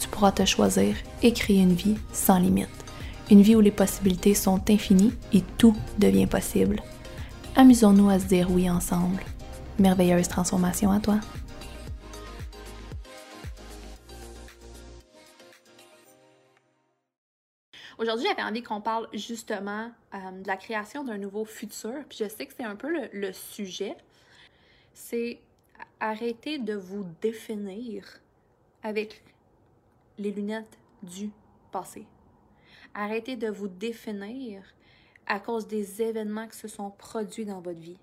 tu pourras te choisir et créer une vie sans limite. Une vie où les possibilités sont infinies et tout devient possible. Amusons-nous à se dire oui ensemble. Merveilleuse transformation à toi. Aujourd'hui, j'avais envie qu'on parle justement euh, de la création d'un nouveau futur. Puis je sais que c'est un peu le, le sujet. C'est arrêter de vous définir avec les lunettes du passé. Arrêtez de vous définir à cause des événements qui se sont produits dans votre vie.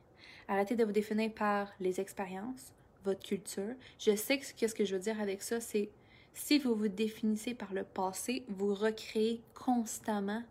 Arrêtez de vous définir par les expériences, votre culture. Je sais que ce que je veux dire avec ça, c'est si vous vous définissez par le passé, vous recréez constamment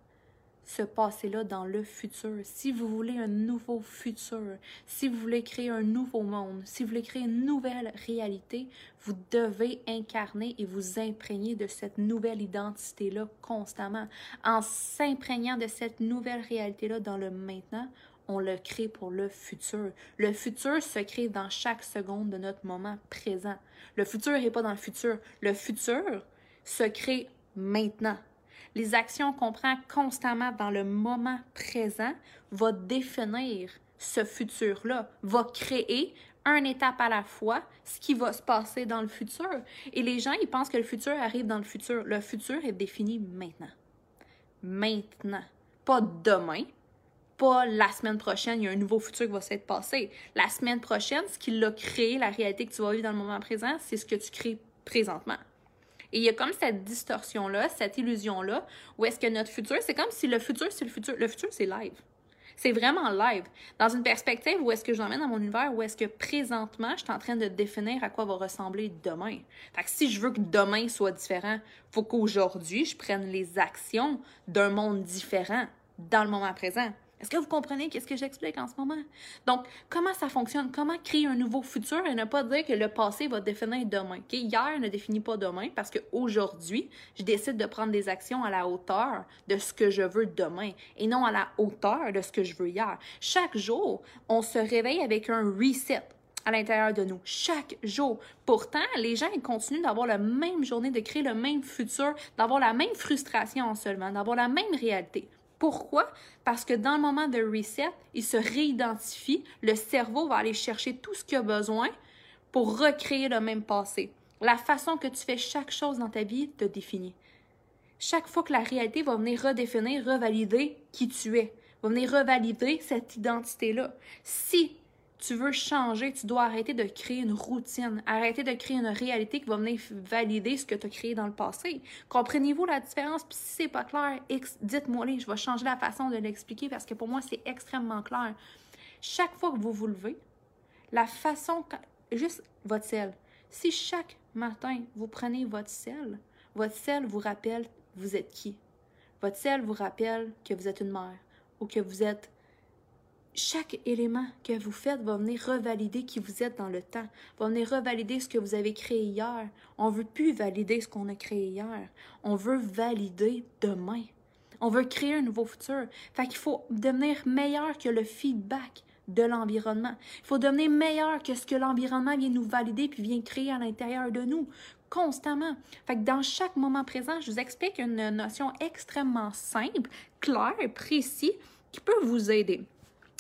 ce passé-là dans le futur. Si vous voulez un nouveau futur, si vous voulez créer un nouveau monde, si vous voulez créer une nouvelle réalité, vous devez incarner et vous imprégner de cette nouvelle identité-là constamment. En s'imprégnant de cette nouvelle réalité-là dans le maintenant, on le crée pour le futur. Le futur se crée dans chaque seconde de notre moment présent. Le futur n'est pas dans le futur. Le futur se crée maintenant. Les actions qu'on prend constamment dans le moment présent vont définir ce futur-là, va créer un étape à la fois ce qui va se passer dans le futur. Et les gens, ils pensent que le futur arrive dans le futur. Le futur est défini maintenant. Maintenant. Pas demain, pas la semaine prochaine, il y a un nouveau futur qui va s'être passé. La semaine prochaine, ce qui l'a créé, la réalité que tu vas vivre dans le moment présent, c'est ce que tu crées présentement. Et il y a comme cette distorsion-là, cette illusion-là, où est-ce que notre futur, c'est comme si le futur, c'est le futur. Le futur, c'est live. C'est vraiment live. Dans une perspective où est-ce que je l'emmène dans mon univers, où est-ce que présentement, je suis en train de définir à quoi va ressembler demain. Fait que si je veux que demain soit différent, faut qu'aujourd'hui, je prenne les actions d'un monde différent dans le moment présent. Est-ce que vous comprenez qu'est-ce que j'explique en ce moment? Donc, comment ça fonctionne? Comment créer un nouveau futur et ne pas dire que le passé va définir demain? Hier ne définit pas demain parce qu'aujourd'hui, je décide de prendre des actions à la hauteur de ce que je veux demain et non à la hauteur de ce que je veux hier. Chaque jour, on se réveille avec un reset à l'intérieur de nous, chaque jour. Pourtant, les gens ils continuent d'avoir la même journée, de créer le même futur, d'avoir la même frustration seulement, d'avoir la même réalité. Pourquoi? Parce que dans le moment de reset, il se réidentifie, le cerveau va aller chercher tout ce qu'il a besoin pour recréer le même passé. La façon que tu fais chaque chose dans ta vie te définit. Chaque fois que la réalité va venir redéfinir, revalider qui tu es, va venir revalider cette identité-là. Si tu veux changer, tu dois arrêter de créer une routine, arrêter de créer une réalité qui va venir valider ce que tu as créé dans le passé. Comprenez-vous la différence? Puis si c'est pas clair, dites-moi je vais changer la façon de l'expliquer parce que pour moi, c'est extrêmement clair. Chaque fois que vous vous levez, la façon, juste votre sel. Si chaque matin, vous prenez votre sel, votre sel vous rappelle vous êtes qui? Votre sel vous rappelle que vous êtes une mère ou que vous êtes chaque élément que vous faites va venir revalider qui vous êtes dans le temps, va venir revalider ce que vous avez créé hier. On veut plus valider ce qu'on a créé hier. On veut valider demain. On veut créer un nouveau futur. Fait qu'il faut devenir meilleur que le feedback de l'environnement. Il faut devenir meilleur que ce que l'environnement vient nous valider puis vient créer à l'intérieur de nous constamment. Fait que dans chaque moment présent, je vous explique une notion extrêmement simple, claire, précise qui peut vous aider.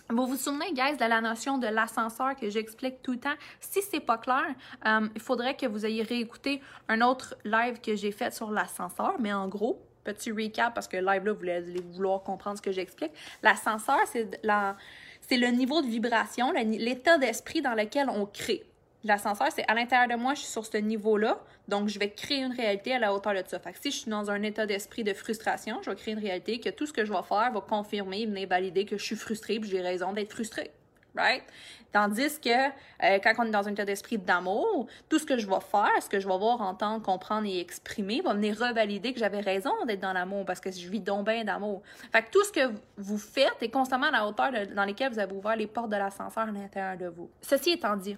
Vous vous souvenez, guys, de la notion de l'ascenseur que j'explique tout le temps? Si c'est pas clair, euh, il faudrait que vous ayez réécouté un autre live que j'ai fait sur l'ascenseur, mais en gros, petit recap parce que live là, vous allez vouloir comprendre ce que j'explique. L'ascenseur, c'est le niveau de vibration, l'état d'esprit dans lequel on crée. L'ascenseur, c'est à l'intérieur de moi, je suis sur ce niveau-là, donc je vais créer une réalité à la hauteur de ça. Que si je suis dans un état d'esprit de frustration, je vais créer une réalité que tout ce que je vais faire va confirmer, venir valider que je suis frustrée, puis j'ai raison d'être frustrée. right? Tandis que euh, quand on est dans un état d'esprit d'amour, tout ce que je vais faire, ce que je vais voir, entendre, comprendre et exprimer va venir revalider que j'avais raison d'être dans l'amour parce que je vis donc bien d'amour. Fait tout ce que vous faites est constamment à la hauteur dans laquelle vous avez ouvert les portes de l'ascenseur à l'intérieur de vous. Ceci étant dit,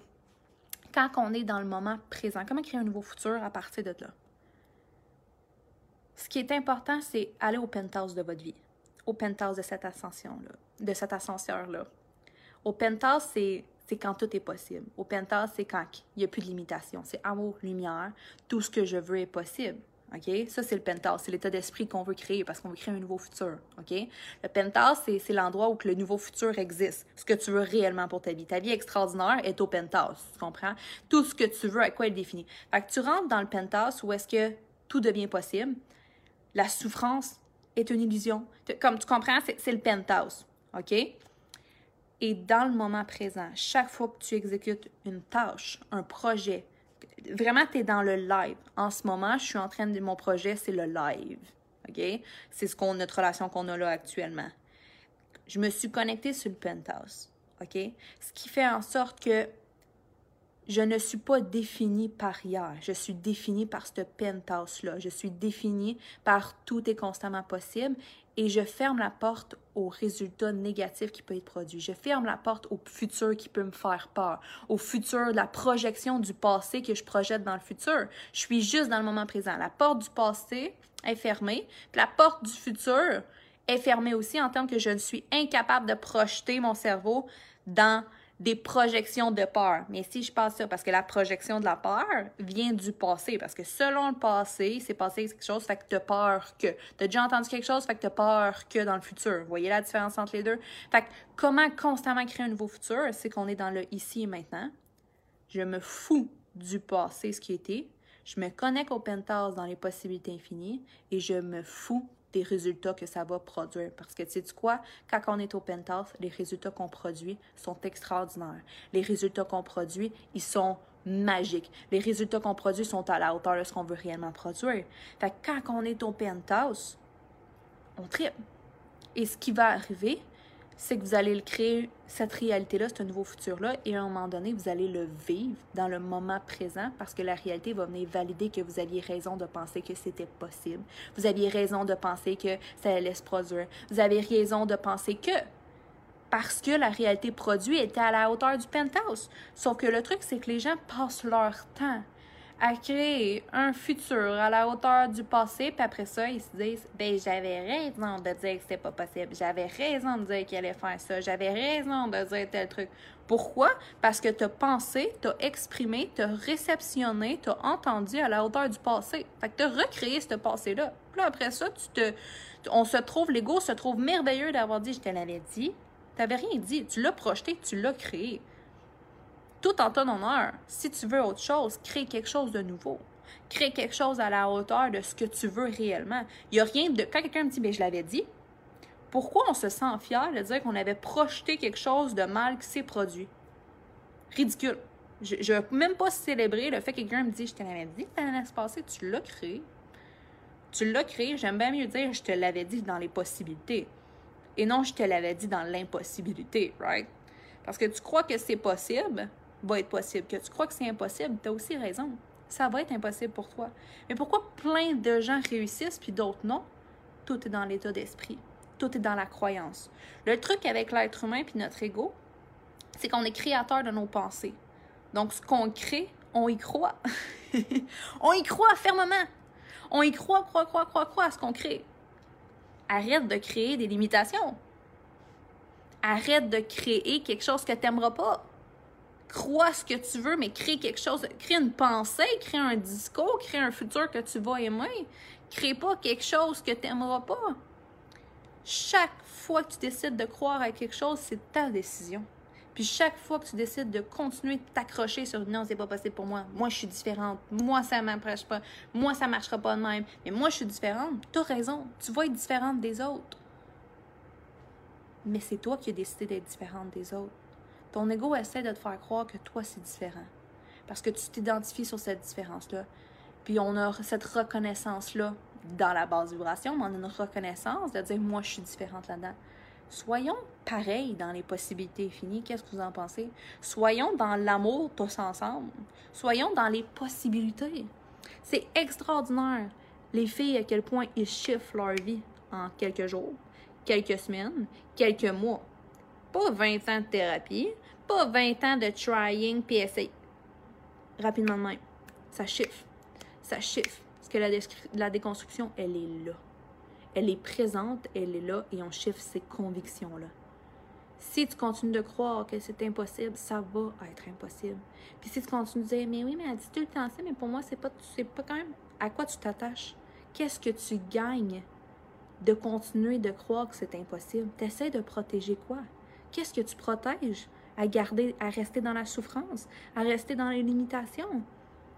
quand on est dans le moment présent, comment créer un nouveau futur à partir de là? Ce qui est important, c'est aller au penthouse de votre vie, au penthouse de cette ascension-là, de cet ascenseur-là. Au penthouse, c'est c'est quand tout est possible. Au penthouse, c'est quand il n'y a plus de limitation. C'est amour, lumière, tout ce que je veux est possible. OK? Ça, c'est le penthouse. C'est l'état d'esprit qu'on veut créer parce qu'on veut créer un nouveau futur. OK? Le penthouse, c'est l'endroit où le nouveau futur existe. Ce que tu veux réellement pour ta vie. Ta vie extraordinaire est au penthouse. Tu comprends? Tout ce que tu veux, à quoi elle définit. Fait que tu rentres dans le penthouse où est-ce que tout devient possible. La souffrance est une illusion. Comme tu comprends, c'est le penthouse. OK? Et dans le moment présent, chaque fois que tu exécutes une tâche, un projet, vraiment, tu es dans le live. En ce moment, je suis en train de... Mon projet, c'est le live. OK? C'est ce qu'on, notre relation qu'on a là actuellement. Je me suis connectée sur le penthouse. OK? Ce qui fait en sorte que je ne suis pas définie par hier. Je suis définie par ce penthouse-là. Je suis définie par tout est constamment possible et je ferme la porte aux résultats négatifs qui peuvent être produits. Je ferme la porte au futur qui peut me faire peur, au futur, la projection du passé que je projette dans le futur. Je suis juste dans le moment présent. La porte du passé est fermée, puis la porte du futur est fermée aussi en termes que je ne suis incapable de projeter mon cerveau dans des projections de peur. Mais si je passe ça, parce que la projection de la peur vient du passé, parce que selon le passé, c'est passé quelque chose, fait que t'as peur que. T'as déjà entendu quelque chose, fait que t'as peur que dans le futur. Vous voyez la différence entre les deux? Fait que comment constamment créer un nouveau futur? C'est qu'on est dans le ici et maintenant. Je me fous du passé, ce qui était. Je me connecte au penthouse dans les possibilités infinies et je me fous des résultats que ça va produire. Parce que tu sais quoi, quand on est au penthouse, les résultats qu'on produit sont extraordinaires. Les résultats qu'on produit, ils sont magiques. Les résultats qu'on produit sont à la hauteur de ce qu'on veut réellement produire. Fait que quand on est au penthouse, on tripe. Et ce qui va arriver, c'est que vous allez le créer, cette réalité-là, ce nouveau futur-là, et à un moment donné, vous allez le vivre dans le moment présent parce que la réalité va venir valider que vous aviez raison de penser que c'était possible. Vous aviez raison de penser que ça allait se produire. Vous avez raison de penser que parce que la réalité produite était à la hauteur du penthouse. Sauf que le truc, c'est que les gens passent leur temps à créer un futur à la hauteur du passé, puis après ça, ils se disent ben j'avais raison de dire que c'était pas possible, j'avais raison de dire qu'il allait faire ça, j'avais raison de dire tel truc. Pourquoi? Parce que tu as pensé, tu as exprimé, tu as réceptionné, tu as entendu à la hauteur du passé. Fait que tu as recréé ce passé-là. Puis après ça, tu te, on se trouve, l'ego se trouve merveilleux d'avoir dit je te l'avais dit. Tu n'avais rien dit, tu l'as projeté, tu l'as créé tout en ton honneur. Si tu veux autre chose, crée quelque chose de nouveau. Crée quelque chose à la hauteur de ce que tu veux réellement. Il n'y a rien de. Quand quelqu'un me dit, mais je l'avais dit, pourquoi on se sent fier de dire qu'on avait projeté quelque chose de mal qui s'est produit? Ridicule. Je ne même pas célébrer le fait que quelqu'un me dit, je te l'avais dit, ça allait se passer, tu l'as créé. Tu l'as créé, j'aime bien mieux dire, je te l'avais dit dans les possibilités. Et non, je te l'avais dit dans l'impossibilité, right? Parce que tu crois que c'est possible, va être possible. Que tu crois que c'est impossible, tu as aussi raison. Ça va être impossible pour toi. Mais pourquoi plein de gens réussissent puis d'autres non? Tout est dans l'état d'esprit. Tout est dans la croyance. Le truc avec l'être humain puis notre ego, c'est qu'on est créateur de nos pensées. Donc, ce qu'on crée, on y croit. on y croit fermement. On y croit, croit, croit, croit, croit à ce qu'on crée. Arrête de créer des limitations. Arrête de créer quelque chose que tu n'aimeras pas crois ce que tu veux, mais crée quelque chose, crée une pensée, crée un discours, crée un futur que tu vas aimer. Crée pas quelque chose que tu n'aimeras pas. Chaque fois que tu décides de croire à quelque chose, c'est ta décision. Puis chaque fois que tu décides de continuer de t'accrocher sur non, c'est pas possible pour moi, moi je suis différente, moi ça m'approche pas, moi ça marchera pas de même, mais moi je suis différente, tu as raison, tu vas être différente des autres. Mais c'est toi qui as décidé d'être différente des autres. Ton ego essaie de te faire croire que toi, c'est différent. Parce que tu t'identifies sur cette différence-là. Puis on a cette reconnaissance-là dans la base vibration, mais on a une reconnaissance de dire moi, je suis différente là-dedans. Soyons pareils dans les possibilités infinies. Qu'est-ce que vous en pensez? Soyons dans l'amour tous ensemble. Soyons dans les possibilités. C'est extraordinaire, les filles, à quel point ils chiffrent leur vie en quelques jours, quelques semaines, quelques mois. Pas 20 ans de thérapie, pas 20 ans de trying PSA. Rapidement de même. Ça chiffre. Ça chiffre. Parce que la, déconstruction, elle est là. Elle est présente, elle est là et on chiffre ces convictions-là. Si tu continues de croire que c'est impossible, ça va être impossible. Puis si tu continues de dire, mais oui, mais elle dit tout le temps ça, mais pour moi, c'est pas, c'est pas quand même à quoi tu t'attaches? Qu'est-ce que tu gagnes de continuer de croire que c'est impossible? Tu essaies de protéger quoi? Qu'est-ce que tu protèges? À garder, à rester dans la souffrance, à rester dans les limitations.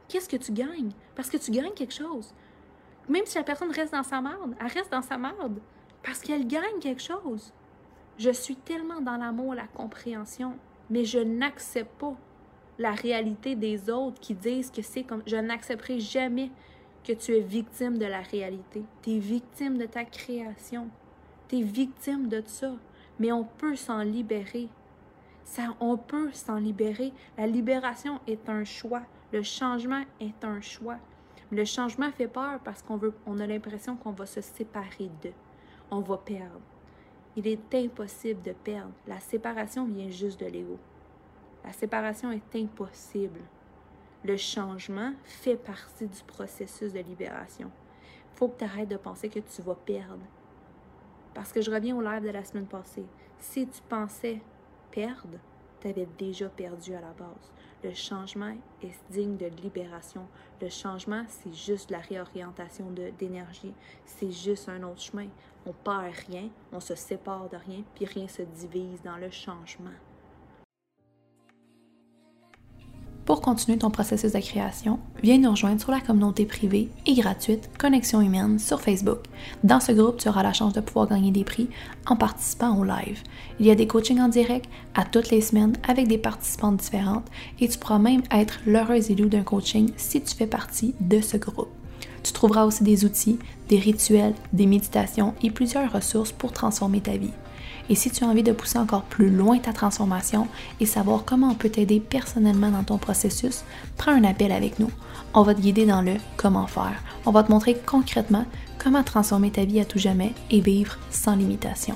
Qu'est-ce que tu gagnes? Parce que tu gagnes quelque chose. Même si la personne reste dans sa merde, elle reste dans sa merde. Parce qu'elle gagne quelque chose. Je suis tellement dans l'amour, la compréhension, mais je n'accepte pas la réalité des autres qui disent que c'est comme. Je n'accepterai jamais que tu es victime de la réalité. Tu es victime de ta création. Tu es victime de ça. Mais on peut s'en libérer. Ça, on peut s'en libérer. La libération est un choix. Le changement est un choix. Le changement fait peur parce qu'on veut, a l'impression qu'on va se séparer d'eux. On va perdre. Il est impossible de perdre. La séparation vient juste de l'ego. La séparation est impossible. Le changement fait partie du processus de libération. Il faut que tu arrêtes de penser que tu vas perdre. Parce que je reviens au live de la semaine passée. Si tu pensais perdre, tu avais déjà perdu à la base. Le changement est digne de libération. Le changement, c'est juste la réorientation d'énergie. C'est juste un autre chemin. On perd rien, on se sépare de rien, puis rien se divise dans le changement. Pour continuer ton processus de création, viens nous rejoindre sur la communauté privée et gratuite Connexion Humaine sur Facebook. Dans ce groupe, tu auras la chance de pouvoir gagner des prix en participant au live. Il y a des coachings en direct à toutes les semaines avec des participantes différentes et tu pourras même être l'heureuse élue d'un coaching si tu fais partie de ce groupe. Tu trouveras aussi des outils, des rituels, des méditations et plusieurs ressources pour transformer ta vie. Et si tu as envie de pousser encore plus loin ta transformation et savoir comment on peut t'aider personnellement dans ton processus, prends un appel avec nous. On va te guider dans le comment faire. On va te montrer concrètement comment transformer ta vie à tout jamais et vivre sans limitation.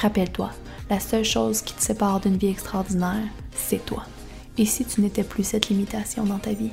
Rappelle-toi, la seule chose qui te sépare d'une vie extraordinaire, c'est toi. Et si tu n'étais plus cette limitation dans ta vie?